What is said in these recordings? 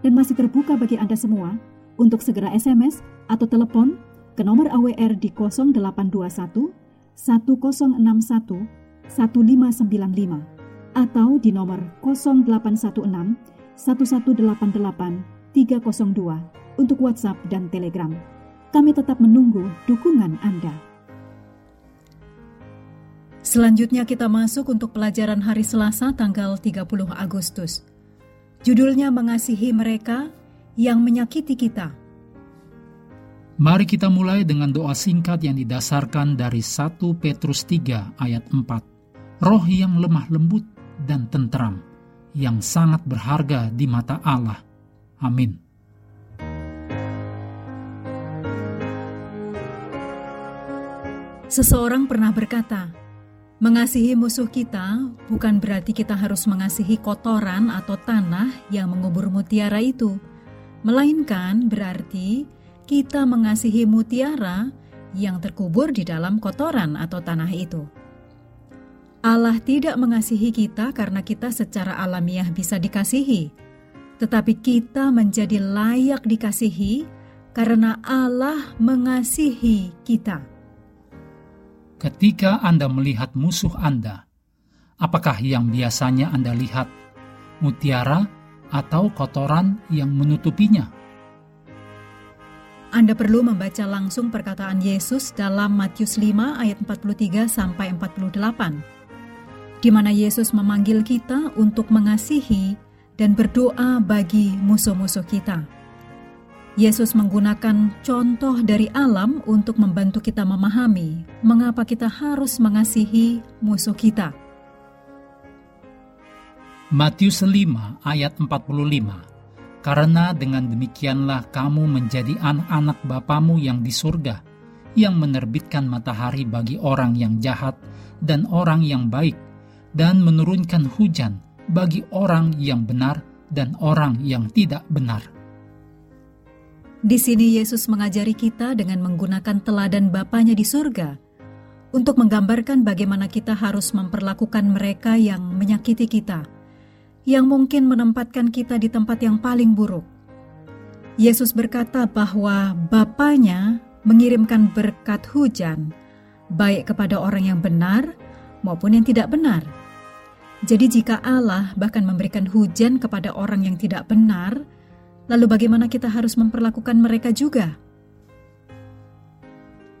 dan masih terbuka bagi Anda semua untuk segera SMS atau telepon ke nomor AWR di 0821 1061 1595 atau di nomor 0816 1188 302 untuk WhatsApp dan Telegram. Kami tetap menunggu dukungan Anda. Selanjutnya kita masuk untuk pelajaran hari Selasa tanggal 30 Agustus. Judulnya mengasihi mereka yang menyakiti kita. Mari kita mulai dengan doa singkat yang didasarkan dari 1 Petrus 3 ayat 4. Roh yang lemah lembut dan tentram, yang sangat berharga di mata Allah. Amin. Seseorang pernah berkata, Mengasihi musuh kita bukan berarti kita harus mengasihi kotoran atau tanah yang mengubur mutiara itu, melainkan berarti kita mengasihi mutiara yang terkubur di dalam kotoran atau tanah itu. Allah tidak mengasihi kita karena kita secara alamiah bisa dikasihi, tetapi kita menjadi layak dikasihi karena Allah mengasihi kita. Ketika Anda melihat musuh Anda, apakah yang biasanya Anda lihat? Mutiara atau kotoran yang menutupinya? Anda perlu membaca langsung perkataan Yesus dalam Matius 5 ayat 43 sampai 48 di mana Yesus memanggil kita untuk mengasihi dan berdoa bagi musuh-musuh kita. Yesus menggunakan contoh dari alam untuk membantu kita memahami mengapa kita harus mengasihi musuh kita. Matius 5 ayat 45 Karena dengan demikianlah kamu menjadi anak-anak Bapamu yang di surga, yang menerbitkan matahari bagi orang yang jahat dan orang yang baik, dan menurunkan hujan bagi orang yang benar dan orang yang tidak benar. Di sini Yesus mengajari kita dengan menggunakan teladan Bapaknya di surga untuk menggambarkan bagaimana kita harus memperlakukan mereka yang menyakiti kita, yang mungkin menempatkan kita di tempat yang paling buruk. Yesus berkata bahwa Bapaknya mengirimkan berkat hujan, baik kepada orang yang benar maupun yang tidak benar. Jadi jika Allah bahkan memberikan hujan kepada orang yang tidak benar, Lalu bagaimana kita harus memperlakukan mereka juga?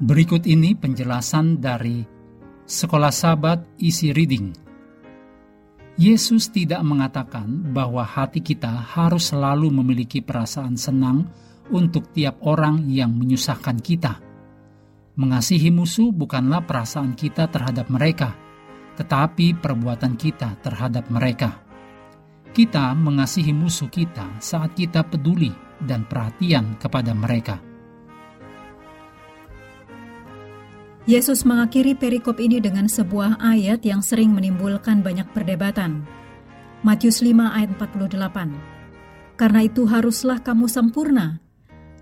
Berikut ini penjelasan dari Sekolah Sabat Isi Reading. Yesus tidak mengatakan bahwa hati kita harus selalu memiliki perasaan senang untuk tiap orang yang menyusahkan kita. Mengasihi musuh bukanlah perasaan kita terhadap mereka, tetapi perbuatan kita terhadap mereka. Kita mengasihi musuh kita saat kita peduli dan perhatian kepada mereka. Yesus mengakhiri perikop ini dengan sebuah ayat yang sering menimbulkan banyak perdebatan. Matius 5 ayat 48. Karena itu haruslah kamu sempurna,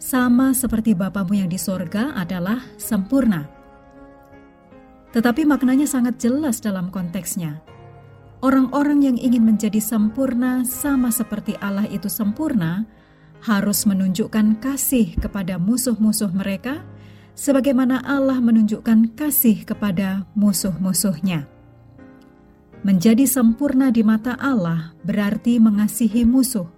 sama seperti Bapamu yang di sorga adalah sempurna. Tetapi maknanya sangat jelas dalam konteksnya. Orang-orang yang ingin menjadi sempurna, sama seperti Allah itu sempurna, harus menunjukkan kasih kepada musuh-musuh mereka, sebagaimana Allah menunjukkan kasih kepada musuh-musuhnya. Menjadi sempurna di mata Allah berarti mengasihi musuh,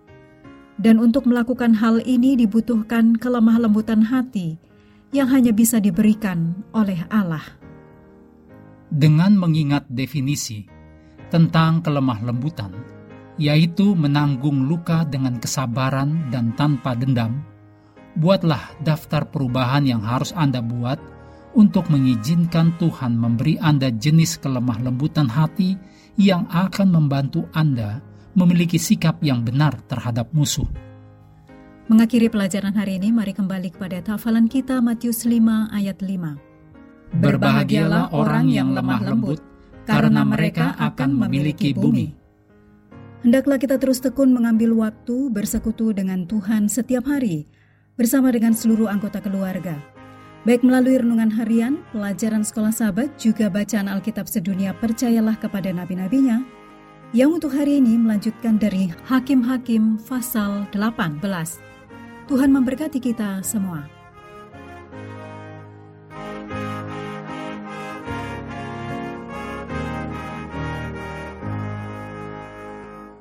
dan untuk melakukan hal ini dibutuhkan kelemah lembutan hati yang hanya bisa diberikan oleh Allah. Dengan mengingat definisi tentang kelemah lembutan, yaitu menanggung luka dengan kesabaran dan tanpa dendam, buatlah daftar perubahan yang harus Anda buat untuk mengizinkan Tuhan memberi Anda jenis kelemah lembutan hati yang akan membantu Anda memiliki sikap yang benar terhadap musuh. Mengakhiri pelajaran hari ini, mari kembali kepada hafalan kita Matius 5 ayat 5. Berbahagialah orang yang lemah lembut, karena mereka akan memiliki bumi. Hendaklah kita terus tekun mengambil waktu bersekutu dengan Tuhan setiap hari, bersama dengan seluruh anggota keluarga. Baik melalui renungan harian, pelajaran sekolah sahabat, juga bacaan Alkitab sedunia percayalah kepada nabi-nabinya, yang untuk hari ini melanjutkan dari Hakim-Hakim pasal 18. Tuhan memberkati kita semua.